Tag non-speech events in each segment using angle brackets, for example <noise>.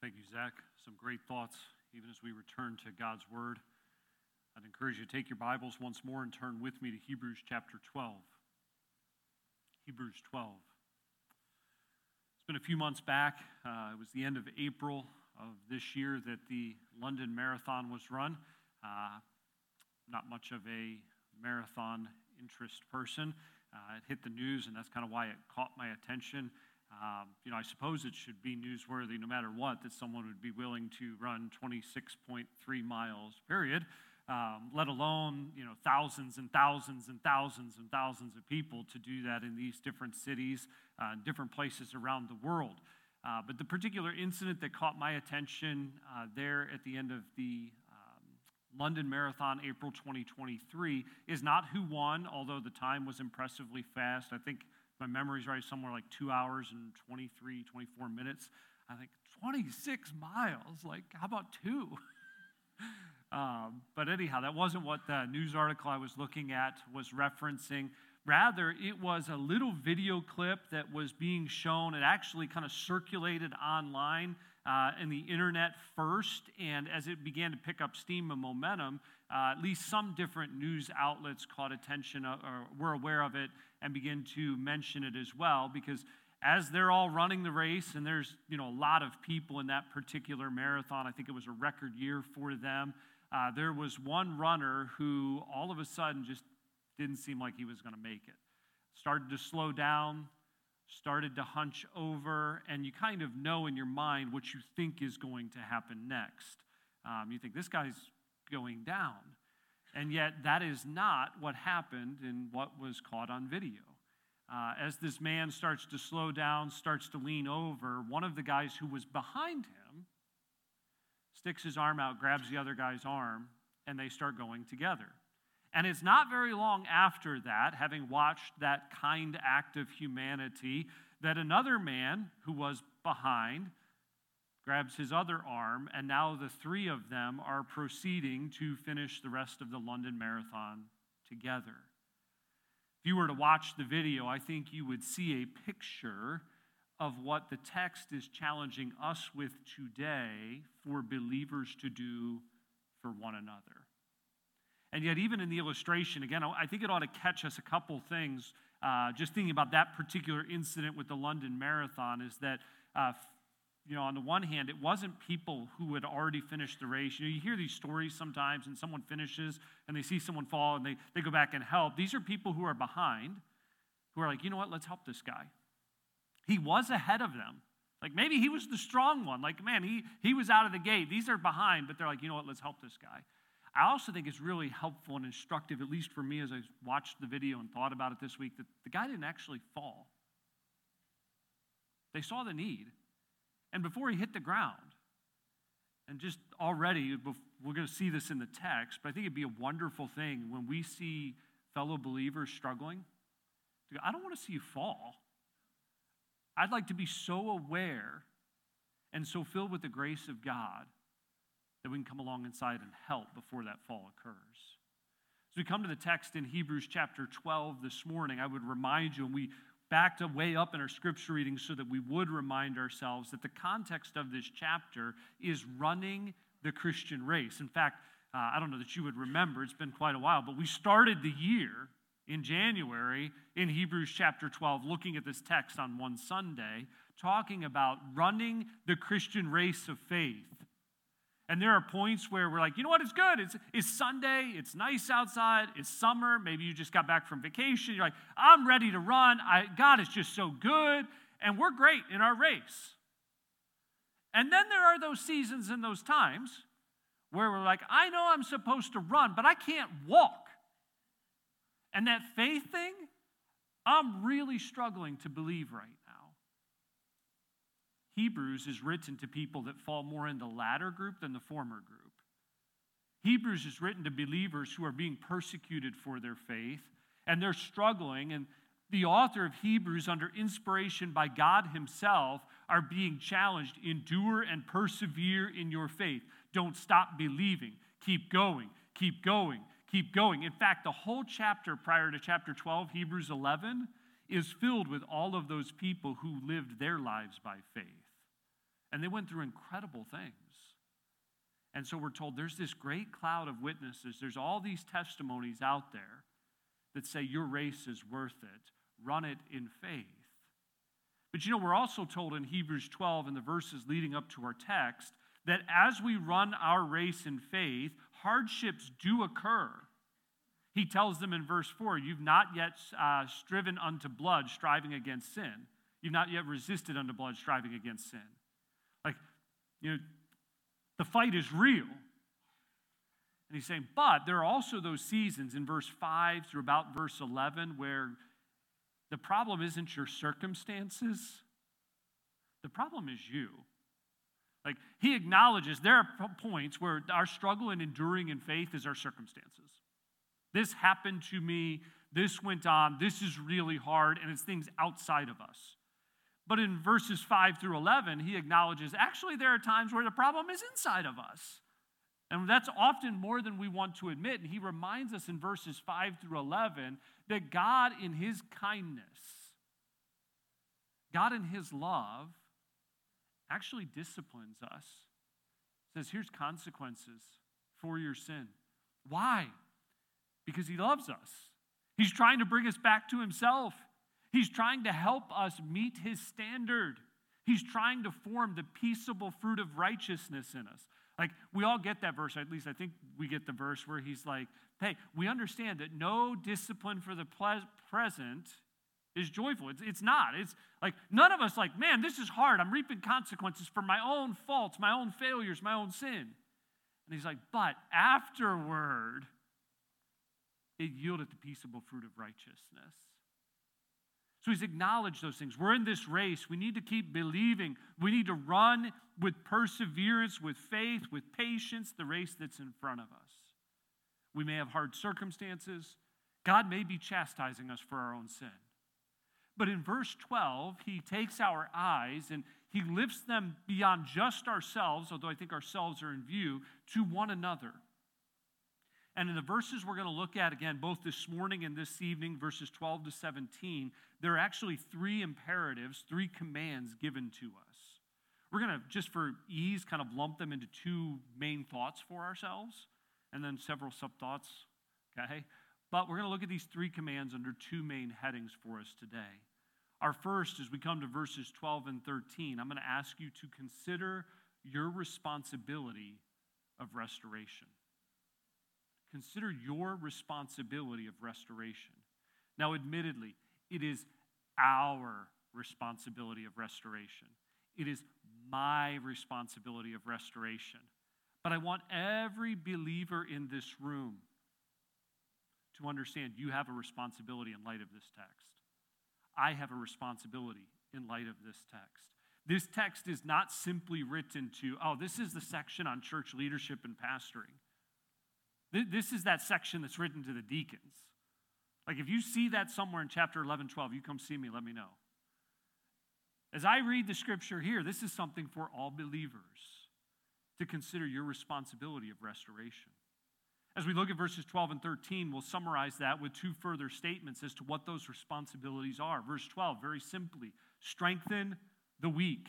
Thank you, Zach. Some great thoughts, even as we return to God's Word. I'd encourage you to take your Bibles once more and turn with me to Hebrews chapter 12. Hebrews 12. It's been a few months back. Uh, it was the end of April of this year that the London Marathon was run. Uh, not much of a marathon interest person. Uh, it hit the news, and that's kind of why it caught my attention. Um, you know, I suppose it should be newsworthy no matter what that someone would be willing to run 26.3 miles, period, um, let alone, you know, thousands and thousands and thousands and thousands of people to do that in these different cities, uh, different places around the world. Uh, but the particular incident that caught my attention uh, there at the end of the um, London Marathon, April 2023, is not who won, although the time was impressively fast. I think my memory's right, somewhere like two hours and 23, 24 minutes. I think 26 miles, like, how about two? <laughs> um, but anyhow, that wasn't what the news article I was looking at was referencing. Rather, it was a little video clip that was being shown. It actually kind of circulated online uh, in the internet first, and as it began to pick up steam and momentum, uh, at least some different news outlets caught attention uh, or were aware of it and begin to mention it as well because as they're all running the race and there's you know a lot of people in that particular marathon i think it was a record year for them uh, there was one runner who all of a sudden just didn't seem like he was going to make it. Started to slow down started to hunch over and you kind of know in your mind what you think is going to happen next um, you think this guy's going down and yet, that is not what happened in what was caught on video. Uh, as this man starts to slow down, starts to lean over, one of the guys who was behind him sticks his arm out, grabs the other guy's arm, and they start going together. And it's not very long after that, having watched that kind act of humanity, that another man who was behind grabs his other arm, and now the three of them are proceeding to finish the rest of the London Marathon together. If you were to watch the video, I think you would see a picture of what the text is challenging us with today for believers to do for one another. And yet, even in the illustration, again, I think it ought to catch us a couple things. Uh, just thinking about that particular incident with the London Marathon is that uh, you know, on the one hand, it wasn't people who had already finished the race. You know, you hear these stories sometimes, and someone finishes and they see someone fall and they, they go back and help. These are people who are behind, who are like, you know what, let's help this guy. He was ahead of them. Like maybe he was the strong one. Like, man, he, he was out of the gate. These are behind, but they're like, you know what, let's help this guy. I also think it's really helpful and instructive, at least for me as I watched the video and thought about it this week, that the guy didn't actually fall. They saw the need and before he hit the ground. And just already, we're going to see this in the text, but I think it'd be a wonderful thing when we see fellow believers struggling. I don't want to see you fall. I'd like to be so aware and so filled with the grace of God that we can come along inside and help before that fall occurs. As we come to the text in Hebrews chapter 12 this morning, I would remind you, and we backed way up in our scripture reading so that we would remind ourselves that the context of this chapter is running the Christian race. In fact, uh, I don't know that you would remember, it's been quite a while, but we started the year in January in Hebrews chapter 12, looking at this text on one Sunday, talking about running the Christian race of faith. And there are points where we're like, you know what, it's good. It's, it's Sunday, it's nice outside, it's summer. Maybe you just got back from vacation. You're like, I'm ready to run. I, God is just so good. And we're great in our race. And then there are those seasons and those times where we're like, I know I'm supposed to run, but I can't walk. And that faith thing, I'm really struggling to believe right Hebrews is written to people that fall more in the latter group than the former group. Hebrews is written to believers who are being persecuted for their faith and they're struggling. And the author of Hebrews, under inspiration by God Himself, are being challenged endure and persevere in your faith. Don't stop believing. Keep going, keep going, keep going. In fact, the whole chapter prior to chapter 12, Hebrews 11, is filled with all of those people who lived their lives by faith. And they went through incredible things. And so we're told there's this great cloud of witnesses. There's all these testimonies out there that say your race is worth it. Run it in faith. But you know, we're also told in Hebrews 12 in the verses leading up to our text that as we run our race in faith, hardships do occur. He tells them in verse 4 You've not yet uh, striven unto blood, striving against sin. You've not yet resisted unto blood, striving against sin. You know, the fight is real. And he's saying, but there are also those seasons in verse 5 through about verse 11 where the problem isn't your circumstances, the problem is you. Like, he acknowledges there are points where our struggle in enduring in faith is our circumstances. This happened to me, this went on, this is really hard, and it's things outside of us. But in verses 5 through 11, he acknowledges actually there are times where the problem is inside of us. And that's often more than we want to admit. And he reminds us in verses 5 through 11 that God, in his kindness, God, in his love, actually disciplines us. Says, here's consequences for your sin. Why? Because he loves us. He's trying to bring us back to himself. He's trying to help us meet his standard. He's trying to form the peaceable fruit of righteousness in us. Like, we all get that verse, at least I think we get the verse where he's like, hey, we understand that no discipline for the ple- present is joyful. It's, it's not. It's like none of us, like, man, this is hard. I'm reaping consequences for my own faults, my own failures, my own sin. And he's like, but afterward, it yielded the peaceable fruit of righteousness. So he's acknowledged those things. We're in this race. We need to keep believing. We need to run with perseverance, with faith, with patience, the race that's in front of us. We may have hard circumstances. God may be chastising us for our own sin. But in verse 12, he takes our eyes and he lifts them beyond just ourselves, although I think ourselves are in view, to one another. And in the verses we're going to look at again, both this morning and this evening, verses 12 to 17, there are actually three imperatives, three commands given to us. We're going to, just for ease, kind of lump them into two main thoughts for ourselves and then several sub thoughts, okay? But we're going to look at these three commands under two main headings for us today. Our first, as we come to verses 12 and 13, I'm going to ask you to consider your responsibility of restoration. Consider your responsibility of restoration. Now, admittedly, it is our responsibility of restoration. It is my responsibility of restoration. But I want every believer in this room to understand you have a responsibility in light of this text. I have a responsibility in light of this text. This text is not simply written to, oh, this is the section on church leadership and pastoring. This is that section that's written to the deacons. Like if you see that somewhere in chapter 11, 12, you come see me, let me know. As I read the scripture here, this is something for all believers to consider your responsibility of restoration. As we look at verses 12 and 13, we'll summarize that with two further statements as to what those responsibilities are. Verse 12, very simply, strengthen the weak.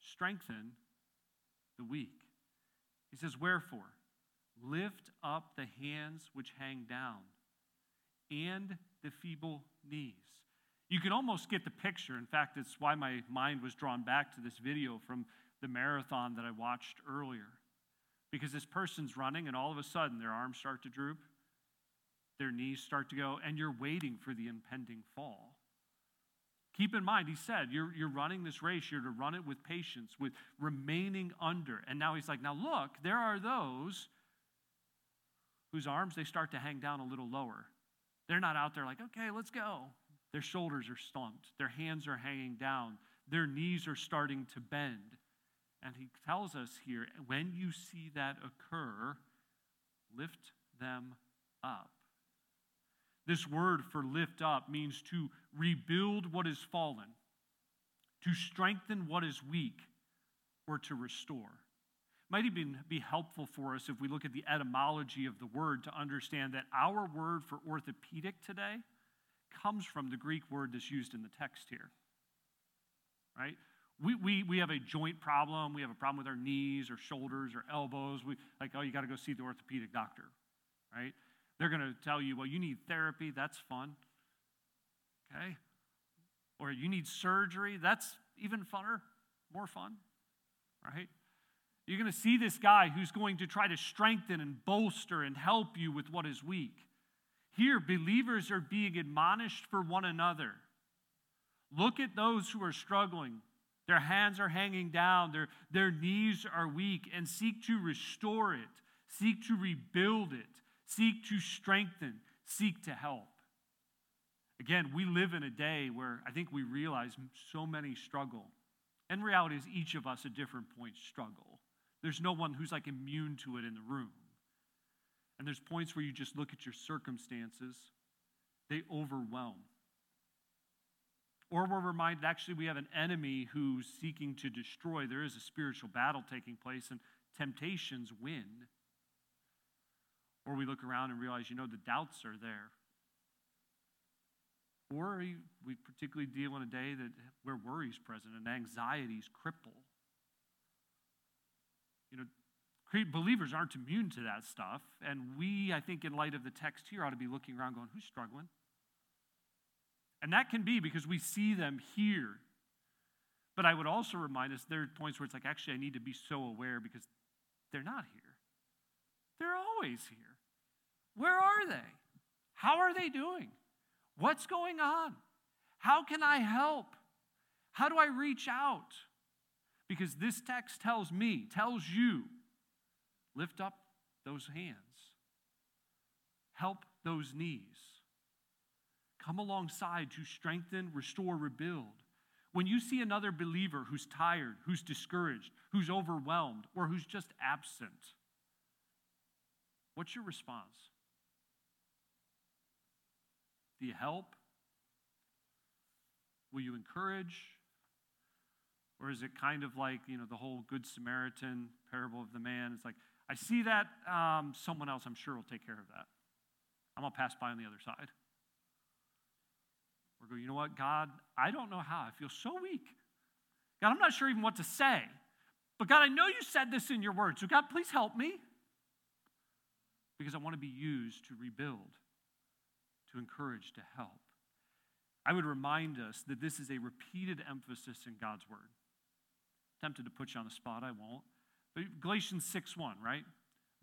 Strengthen the weak. He says, Wherefore, lift up the hands which hang down and the feeble knees. You can almost get the picture. In fact, it's why my mind was drawn back to this video from the marathon that I watched earlier. Because this person's running, and all of a sudden their arms start to droop, their knees start to go, and you're waiting for the impending fall. Keep in mind, he said, you're, you're running this race, you're to run it with patience, with remaining under. And now he's like, now look, there are those whose arms they start to hang down a little lower. They're not out there like, okay, let's go. Their shoulders are slumped, their hands are hanging down, their knees are starting to bend. And he tells us here when you see that occur, lift them up. This word for lift up means to rebuild what is fallen, to strengthen what is weak, or to restore. Might even be helpful for us if we look at the etymology of the word to understand that our word for orthopedic today comes from the Greek word that's used in the text here. Right? We, we, we have a joint problem. We have a problem with our knees or shoulders or elbows. We, like, oh, you got to go see the orthopedic doctor, right? They're going to tell you, well, you need therapy. That's fun. Okay? Or you need surgery. That's even funner, more fun, right? You're going to see this guy who's going to try to strengthen and bolster and help you with what is weak. Here, believers are being admonished for one another. Look at those who are struggling. Their hands are hanging down, their, their knees are weak, and seek to restore it, seek to rebuild it, seek to strengthen, seek to help. Again, we live in a day where I think we realize so many struggle. And reality is each of us at different points struggle. There's no one who's like immune to it in the room. And there's points where you just look at your circumstances, they overwhelm. Or we're reminded actually we have an enemy who's seeking to destroy. There is a spiritual battle taking place, and temptations win. Or we look around and realize, you know, the doubts are there. Or we particularly deal in a day that where worry's present and anxieties cripple. You know, believers aren't immune to that stuff. And we, I think, in light of the text here, ought to be looking around going, who's struggling? And that can be because we see them here. But I would also remind us there are points where it's like, actually, I need to be so aware because they're not here. They're always here. Where are they? How are they doing? What's going on? How can I help? How do I reach out? Because this text tells me, tells you, lift up those hands, help those knees, come alongside to strengthen, restore, rebuild. When you see another believer who's tired, who's discouraged, who's overwhelmed, or who's just absent, what's your response? Do you help? Will you encourage? Or is it kind of like, you know, the whole Good Samaritan parable of the man? It's like, I see that, um, someone else I'm sure will take care of that. I'm going to pass by on the other side. Or go, you know what, God, I don't know how. I feel so weak. God, I'm not sure even what to say. But God, I know you said this in your word. So, God, please help me. Because I want to be used to rebuild to encourage, to help. I would remind us that this is a repeated emphasis in God's word. Tempted to put you on the spot, I won't. But Galatians 6 1, right?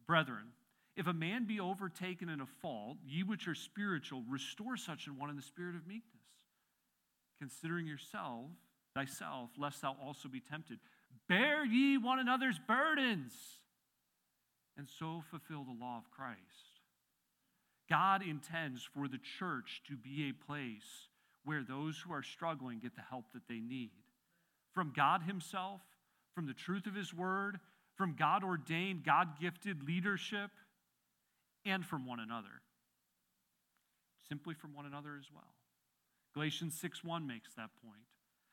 Brethren, if a man be overtaken in a fault, ye which are spiritual, restore such an one in the spirit of meekness, considering yourself, thyself, lest thou also be tempted. Bear ye one another's burdens, and so fulfill the law of Christ. God intends for the church to be a place where those who are struggling get the help that they need. From God Himself, from the truth of His Word, from God ordained, God gifted leadership, and from one another. Simply from one another as well. Galatians 6 1 makes that point.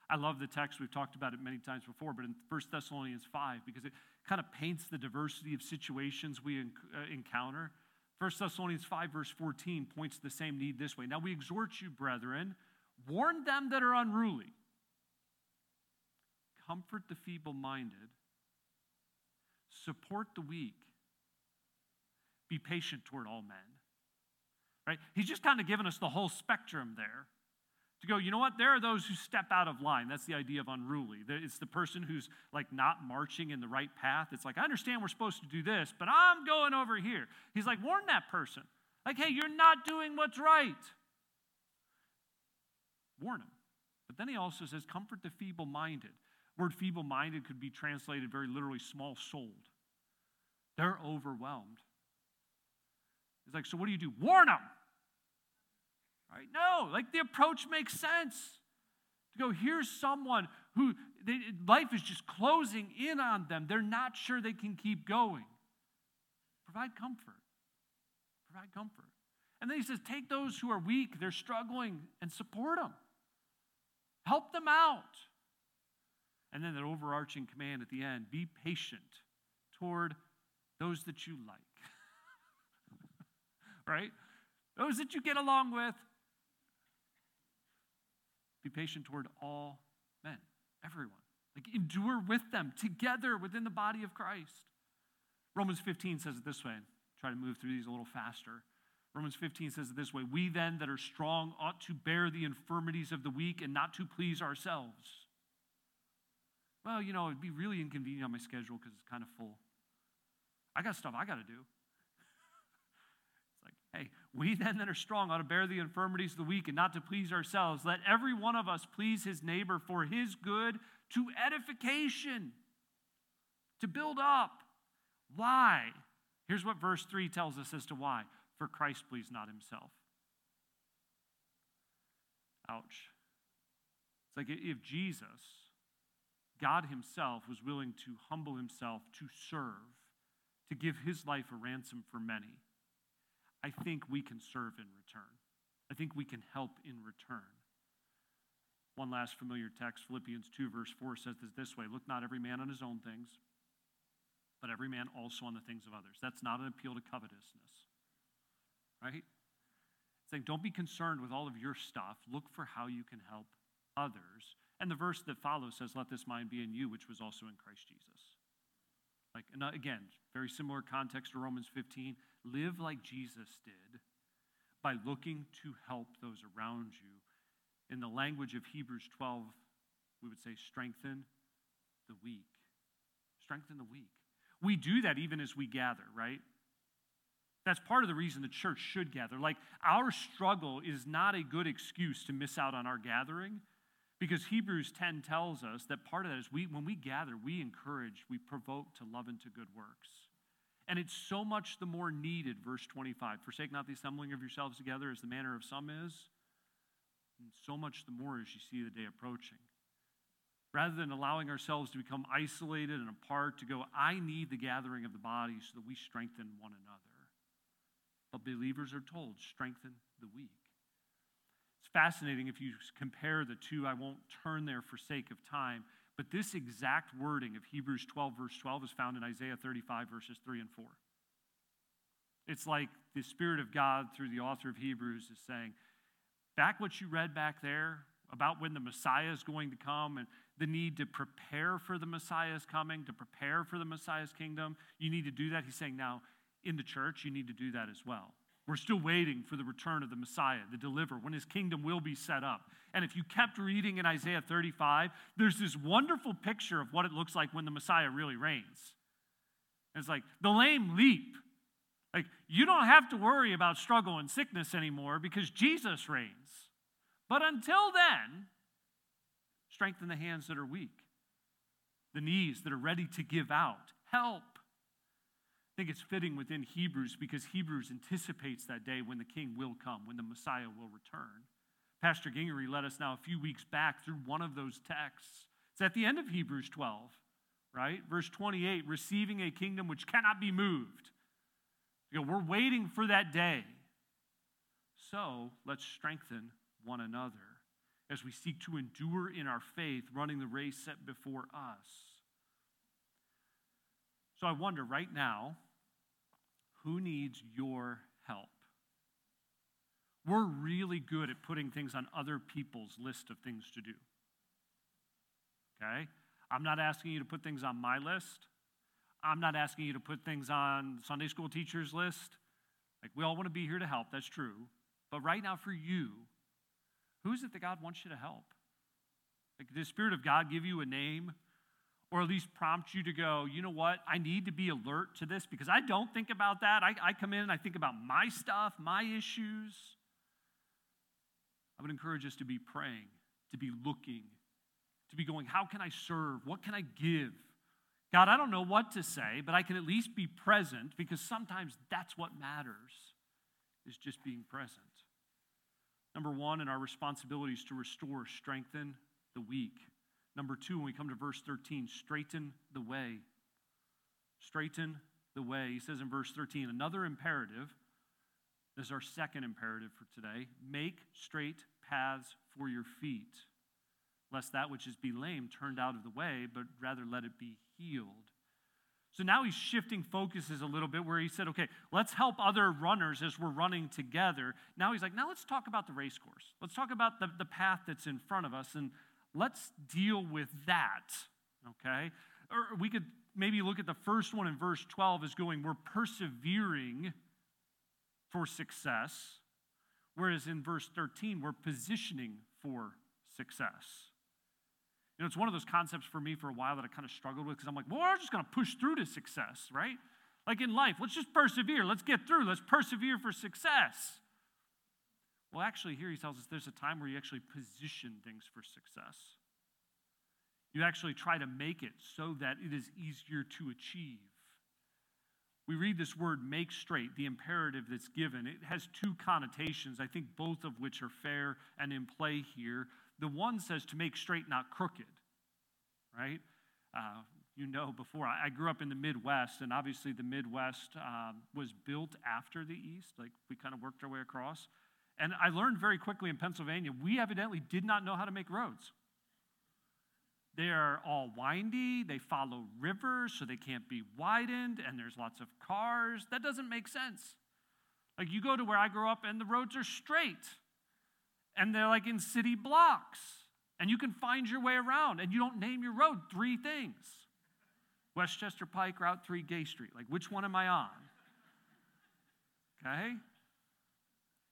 I love the text. We've talked about it many times before, but in 1 Thessalonians 5, because it kind of paints the diversity of situations we uh, encounter. 1 Thessalonians 5, verse 14 points to the same need this way. Now we exhort you, brethren, warn them that are unruly, comfort the feeble minded, support the weak, be patient toward all men. Right? He's just kind of given us the whole spectrum there to go, you know what? There are those who step out of line. That's the idea of unruly. It's the person who's like not marching in the right path. It's like, I understand we're supposed to do this, but I'm going over here. He's like, warn that person. Like, hey, you're not doing what's right. Warn him. But then he also says, comfort the feeble minded. Word feeble minded could be translated very literally small souled. They're overwhelmed. He's like, so what do you do? Warn them. Right? No, like the approach makes sense. To go, here's someone who they, life is just closing in on them. They're not sure they can keep going. Provide comfort. Provide comfort. And then he says, take those who are weak, they're struggling, and support them. Help them out. And then that overarching command at the end be patient toward those that you like. <laughs> right? Those that you get along with, be patient toward all men, everyone. Like endure with them together within the body of Christ. Romans 15 says it this way. Try to move through these a little faster. Romans 15 says it this way We then that are strong ought to bear the infirmities of the weak and not to please ourselves. Well, you know, it'd be really inconvenient on my schedule because it's kind of full. I got stuff I got to do. Hey, we then that are strong ought to bear the infirmities of the weak and not to please ourselves. Let every one of us please his neighbor for his good to edification, to build up. Why? Here's what verse 3 tells us as to why. For Christ pleased not himself. Ouch. It's like if Jesus, God Himself, was willing to humble Himself, to serve, to give His life a ransom for many, I think we can serve in return. I think we can help in return. One last familiar text, Philippians 2, verse 4 says this this way Look not every man on his own things, but every man also on the things of others. That's not an appeal to covetousness, right? It's saying don't be concerned with all of your stuff. Look for how you can help others. And the verse that follows says, Let this mind be in you, which was also in Christ Jesus. Like, and uh, again, very similar context to Romans 15. Live like Jesus did by looking to help those around you in the language of Hebrews 12, we would say, strengthen the weak. Strengthen the weak. We do that even as we gather, right? That's part of the reason the church should gather. Like, our struggle is not a good excuse to miss out on our gathering because Hebrews 10 tells us that part of that is we, when we gather, we encourage, we provoke to love and to good works. And it's so much the more needed, verse 25. Forsake not the assembling of yourselves together as the manner of some is, and so much the more as you see the day approaching. Rather than allowing ourselves to become isolated and apart, to go, I need the gathering of the body so that we strengthen one another. But believers are told, strengthen the weak. It's fascinating if you compare the two. I won't turn there for sake of time. But this exact wording of Hebrews 12, verse 12, is found in Isaiah 35, verses 3 and 4. It's like the Spirit of God, through the author of Hebrews, is saying, Back what you read back there about when the Messiah is going to come and the need to prepare for the Messiah's coming, to prepare for the Messiah's kingdom, you need to do that. He's saying now in the church, you need to do that as well. We're still waiting for the return of the Messiah, the deliverer, when his kingdom will be set up. And if you kept reading in Isaiah 35, there's this wonderful picture of what it looks like when the Messiah really reigns. It's like the lame leap, like, you don't have to worry about struggle and sickness anymore because Jesus reigns. But until then, strengthen the hands that are weak, the knees that are ready to give out. Help. Think it's fitting within Hebrews because Hebrews anticipates that day when the king will come, when the Messiah will return. Pastor Gingery led us now a few weeks back through one of those texts. It's at the end of Hebrews 12, right? Verse 28 receiving a kingdom which cannot be moved you know, we're waiting for that day. So let's strengthen one another as we seek to endure in our faith, running the race set before us. So I wonder right now who needs your help? We're really good at putting things on other people's list of things to do. Okay? I'm not asking you to put things on my list. I'm not asking you to put things on Sunday school teachers' list. Like, we all want to be here to help, that's true. But right now, for you, who is it that God wants you to help? Like, did the Spirit of God give you a name? Or at least prompt you to go, you know what? I need to be alert to this because I don't think about that. I, I come in and I think about my stuff, my issues. I would encourage us to be praying, to be looking, to be going, how can I serve? What can I give? God, I don't know what to say, but I can at least be present because sometimes that's what matters, is just being present. Number one, in our responsibilities to restore, strengthen the weak. Number two, when we come to verse 13, straighten the way. Straighten the way. He says in verse 13, another imperative, this is our second imperative for today make straight paths for your feet lest that which is be lame turned out of the way, but rather let it be healed. So now he's shifting focuses a little bit where he said, okay, let's help other runners as we're running together. Now he's like, now let's talk about the race course. Let's talk about the, the path that's in front of us and let's deal with that okay? Or we could maybe look at the first one in verse 12 as going, we're persevering for success, whereas in verse 13, we're positioning for success. You know, it's one of those concepts for me for a while that I kind of struggled with because I'm like, well, we're just going to push through to success, right? Like in life, let's just persevere. Let's get through. Let's persevere for success. Well, actually, here he tells us there's a time where you actually position things for success. You actually try to make it so that it is easier to achieve. We read this word make straight, the imperative that's given. It has two connotations, I think both of which are fair and in play here. The one says to make straight, not crooked, right? Uh, you know before. I grew up in the Midwest, and obviously the Midwest um, was built after the East. Like we kind of worked our way across. And I learned very quickly in Pennsylvania, we evidently did not know how to make roads. They are all windy, they follow rivers, so they can't be widened, and there's lots of cars. That doesn't make sense. Like you go to where I grew up, and the roads are straight, and they're like in city blocks, and you can find your way around, and you don't name your road three things Westchester Pike, Route 3, Gay Street. Like, which one am I on? Okay?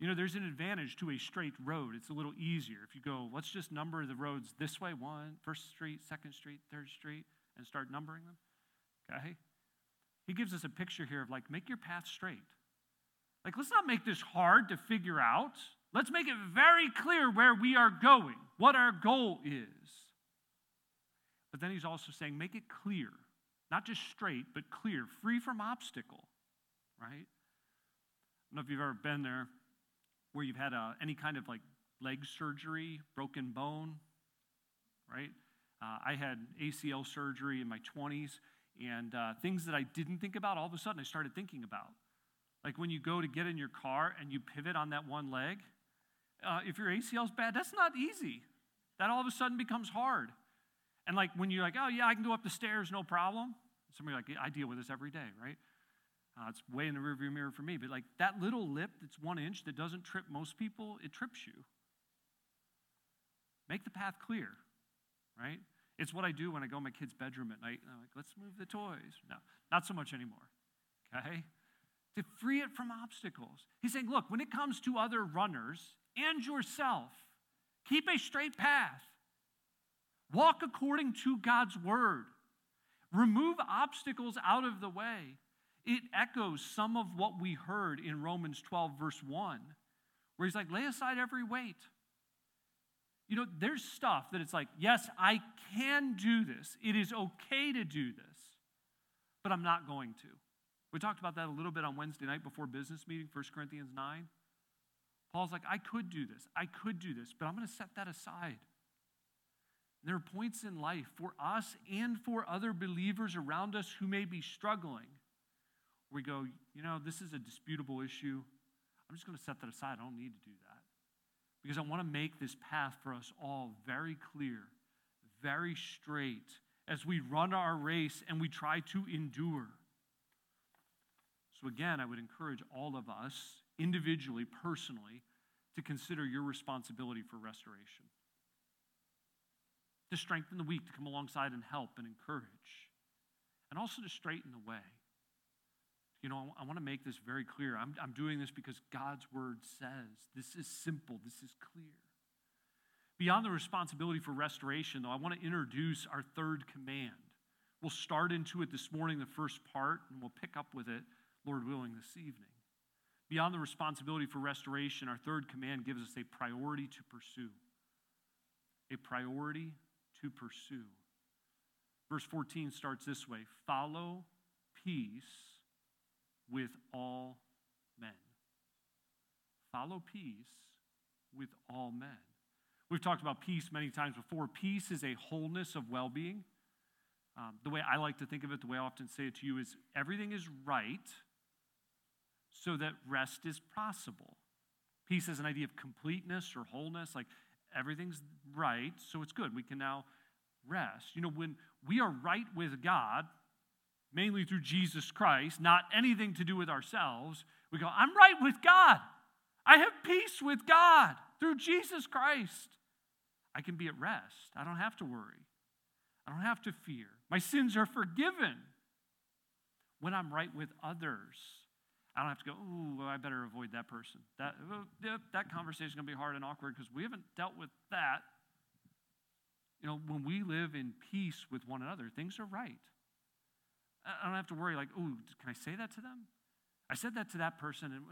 You know, there's an advantage to a straight road. It's a little easier. If you go, let's just number the roads this way one, First Street, Second Street, Third Street, and start numbering them. Okay? He gives us a picture here of like, make your path straight. Like, let's not make this hard to figure out. Let's make it very clear where we are going, what our goal is. But then he's also saying, make it clear, not just straight, but clear, free from obstacle, right? I don't know if you've ever been there where you've had uh, any kind of like leg surgery, broken bone, right? Uh, I had ACL surgery in my 20s, and uh, things that I didn't think about, all of a sudden I started thinking about. Like when you go to get in your car and you pivot on that one leg, uh, if your ACL's bad, that's not easy. That all of a sudden becomes hard. And like when you're like, oh yeah, I can go up the stairs, no problem. Somebody like, I deal with this every day, right? Uh, it's way in the rearview mirror for me, but like that little lip that's one inch that doesn't trip most people, it trips you. Make the path clear, right? It's what I do when I go in my kid's bedroom at night. I'm like, let's move the toys. No, not so much anymore, okay? To free it from obstacles. He's saying, look, when it comes to other runners and yourself, keep a straight path. Walk according to God's word. Remove obstacles out of the way. It echoes some of what we heard in Romans 12, verse 1, where he's like, lay aside every weight. You know, there's stuff that it's like, yes, I can do this. It is okay to do this, but I'm not going to. We talked about that a little bit on Wednesday night before business meeting, 1 Corinthians 9. Paul's like, I could do this. I could do this, but I'm going to set that aside. There are points in life for us and for other believers around us who may be struggling we go, you know, this is a disputable issue. I'm just going to set that aside. I don't need to do that. Because I want to make this path for us all very clear, very straight as we run our race and we try to endure. So, again, I would encourage all of us, individually, personally, to consider your responsibility for restoration. To strengthen the weak, to come alongside and help and encourage, and also to straighten the way. You know, I want to make this very clear. I'm, I'm doing this because God's word says this is simple, this is clear. Beyond the responsibility for restoration, though, I want to introduce our third command. We'll start into it this morning, the first part, and we'll pick up with it, Lord willing, this evening. Beyond the responsibility for restoration, our third command gives us a priority to pursue. A priority to pursue. Verse 14 starts this way Follow peace with all men. Follow peace with all men. We've talked about peace many times before. Peace is a wholeness of well being. Um, the way I like to think of it, the way I often say it to you, is everything is right so that rest is possible. Peace is an idea of completeness or wholeness, like everything's right, so it's good. We can now rest. You know, when we are right with God, mainly through Jesus Christ, not anything to do with ourselves, we go, I'm right with God. I have peace with God through Jesus Christ. I can be at rest. I don't have to worry. I don't have to fear. My sins are forgiven. When I'm right with others, I don't have to go, ooh, I better avoid that person. That, that conversation is going to be hard and awkward because we haven't dealt with that. You know, when we live in peace with one another, things are right. I don't have to worry, like, ooh, can I say that to them? I said that to that person. And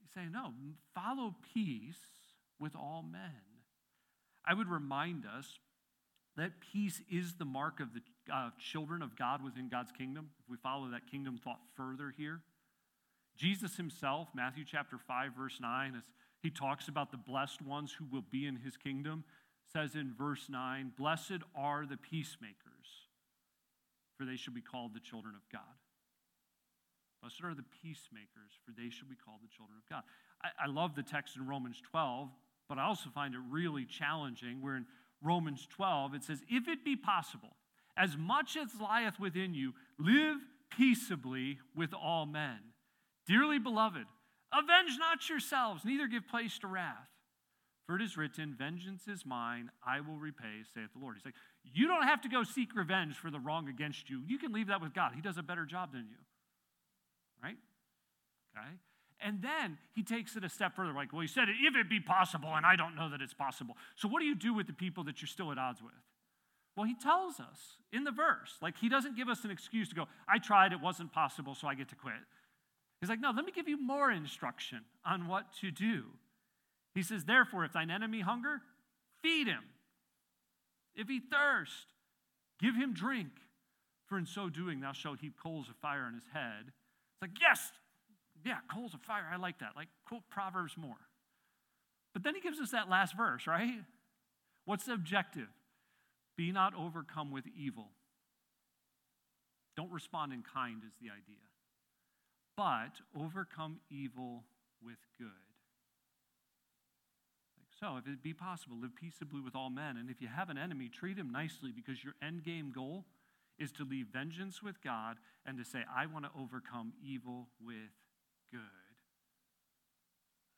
you say, no, follow peace with all men. I would remind us that peace is the mark of the uh, children of God within God's kingdom. If we follow that kingdom thought further here, Jesus himself, Matthew chapter 5, verse 9, as he talks about the blessed ones who will be in his kingdom, says in verse 9, Blessed are the peacemakers, for they shall be called the children of God. Blessed are the peacemakers, for they shall be called the children of God. I, I love the text in Romans 12, but I also find it really challenging. Where in Romans 12, it says, If it be possible, as much as lieth within you, live peaceably with all men. Dearly beloved, avenge not yourselves, neither give place to wrath. For it is written, Vengeance is mine, I will repay, saith the Lord. He's like, You don't have to go seek revenge for the wrong against you. You can leave that with God. He does a better job than you. Right? Okay? And then he takes it a step further, like, well, he said, it, if it be possible, and I don't know that it's possible. So, what do you do with the people that you're still at odds with? Well, he tells us in the verse, like, he doesn't give us an excuse to go, I tried, it wasn't possible, so I get to quit. He's like, no, let me give you more instruction on what to do. He says, therefore, if thine enemy hunger, feed him. If he thirst, give him drink. For in so doing, thou shalt heap coals of fire on his head. It's like, yes, yeah, coals of fire. I like that. Like, quote Proverbs more. But then he gives us that last verse, right? What's the objective? Be not overcome with evil. Don't respond in kind, is the idea. But overcome evil with good. So, if it be possible, live peaceably with all men. And if you have an enemy, treat him nicely because your end game goal is to leave vengeance with God and to say, I want to overcome evil with good.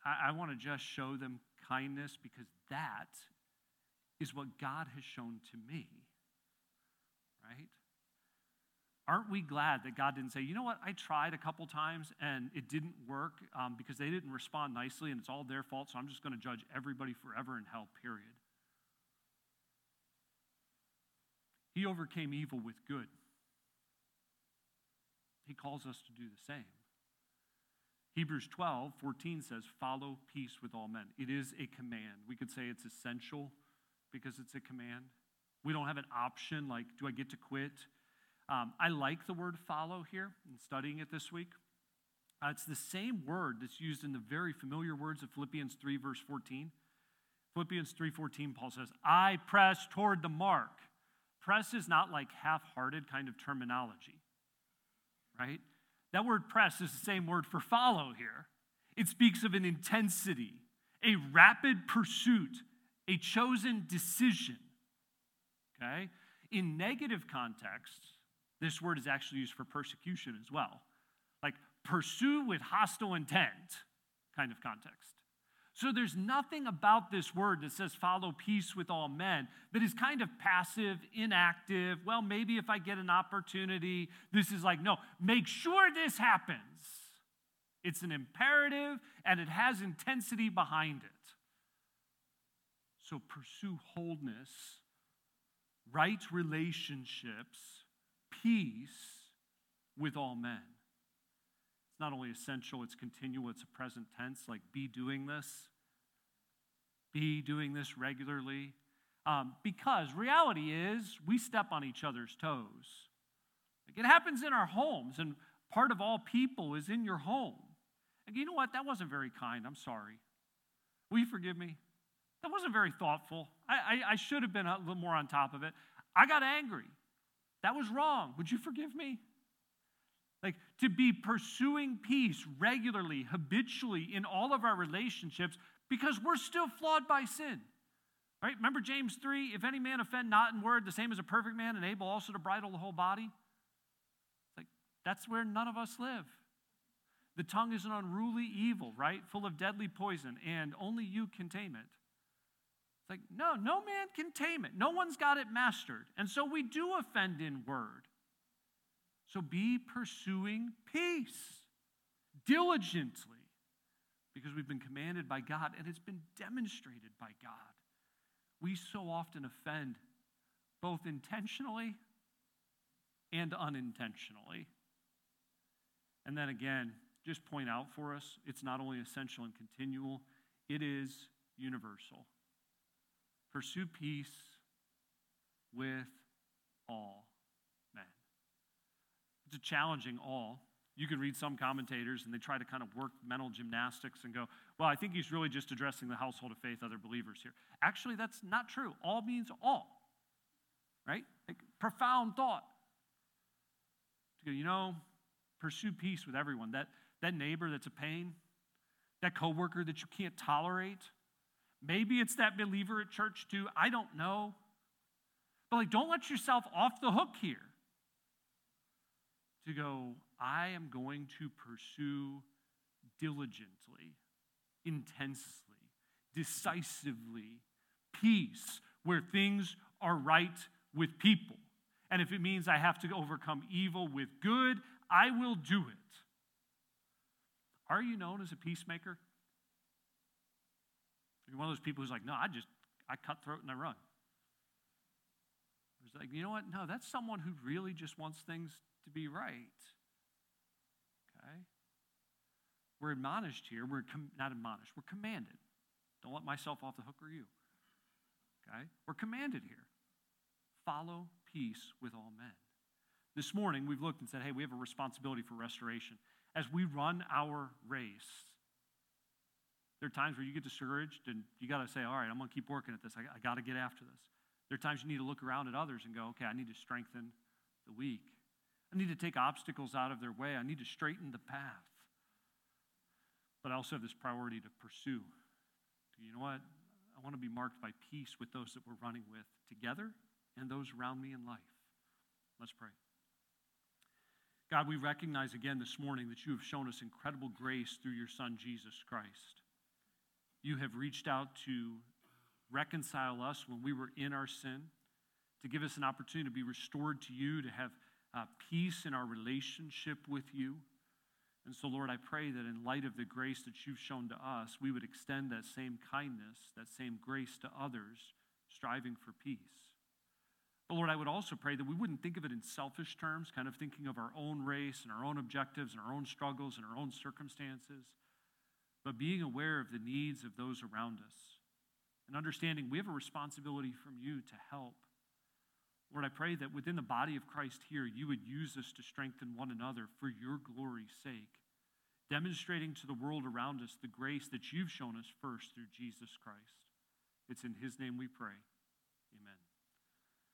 I, I want to just show them kindness because that is what God has shown to me. Right? Aren't we glad that God didn't say, you know what, I tried a couple times and it didn't work um, because they didn't respond nicely and it's all their fault, so I'm just going to judge everybody forever in hell, period. He overcame evil with good. He calls us to do the same. Hebrews 12, 14 says, Follow peace with all men. It is a command. We could say it's essential because it's a command. We don't have an option like, do I get to quit? Um, I like the word follow here in studying it this week. Uh, it's the same word that's used in the very familiar words of Philippians 3, verse 14. Philippians 3:14, Paul says, I press toward the mark. Press is not like half-hearted kind of terminology, right? That word press is the same word for follow here. It speaks of an intensity, a rapid pursuit, a chosen decision. Okay? In negative contexts, this word is actually used for persecution as well. Like pursue with hostile intent kind of context. So there's nothing about this word that says follow peace with all men that is kind of passive, inactive. Well, maybe if I get an opportunity, this is like, no, make sure this happens. It's an imperative and it has intensity behind it. So pursue wholeness, right relationships, peace with all men It's not only essential, it's continual, it's a present tense, like be doing this, be doing this regularly. Um, because reality is, we step on each other's toes. Like it happens in our homes, and part of all people is in your home. And you know what? That wasn't very kind. I'm sorry. Will you forgive me? That wasn't very thoughtful. I, I, I should have been a little more on top of it. I got angry. That was wrong. Would you forgive me? Like to be pursuing peace regularly, habitually in all of our relationships because we're still flawed by sin. Right? Remember James 3 if any man offend not in word, the same as a perfect man, and able also to bridle the whole body. Like that's where none of us live. The tongue is an unruly evil, right? Full of deadly poison, and only you can tame it. Like, no, no man can tame it. No one's got it mastered. And so we do offend in word. So be pursuing peace diligently because we've been commanded by God and it's been demonstrated by God. We so often offend both intentionally and unintentionally. And then again, just point out for us it's not only essential and continual, it is universal. Pursue peace with all men. It's a challenging all. You can read some commentators and they try to kind of work mental gymnastics and go, well, I think he's really just addressing the household of faith, other believers here. Actually, that's not true. All means all, right? Like, profound thought. You know, pursue peace with everyone. That, that neighbor that's a pain, that coworker that you can't tolerate. Maybe it's that believer at church too. I don't know. But like, don't let yourself off the hook here. To go, I am going to pursue diligently, intensely, decisively peace where things are right with people. And if it means I have to overcome evil with good, I will do it. Are you known as a peacemaker? You're one of those people who's like, no, I just, I cut throat and I run. It's like, you know what? No, that's someone who really just wants things to be right. Okay? We're admonished here. We're com- not admonished. We're commanded. Don't let myself off the hook or you. Okay? We're commanded here. Follow peace with all men. This morning, we've looked and said, hey, we have a responsibility for restoration. As we run our race, there are times where you get discouraged and you got to say, all right, I'm going to keep working at this. I, I got to get after this. There are times you need to look around at others and go, okay, I need to strengthen the weak. I need to take obstacles out of their way. I need to straighten the path. But I also have this priority to pursue. You know what? I want to be marked by peace with those that we're running with together and those around me in life. Let's pray. God, we recognize again this morning that you have shown us incredible grace through your Son, Jesus Christ. You have reached out to reconcile us when we were in our sin, to give us an opportunity to be restored to you, to have uh, peace in our relationship with you. And so, Lord, I pray that in light of the grace that you've shown to us, we would extend that same kindness, that same grace to others, striving for peace. But Lord, I would also pray that we wouldn't think of it in selfish terms, kind of thinking of our own race and our own objectives and our own struggles and our own circumstances, but being aware of the needs of those around us and understanding we have a responsibility from you to help. Lord, I pray that within the body of Christ here, you would use us to strengthen one another for your glory's sake, demonstrating to the world around us the grace that you've shown us first through Jesus Christ. It's in his name we pray.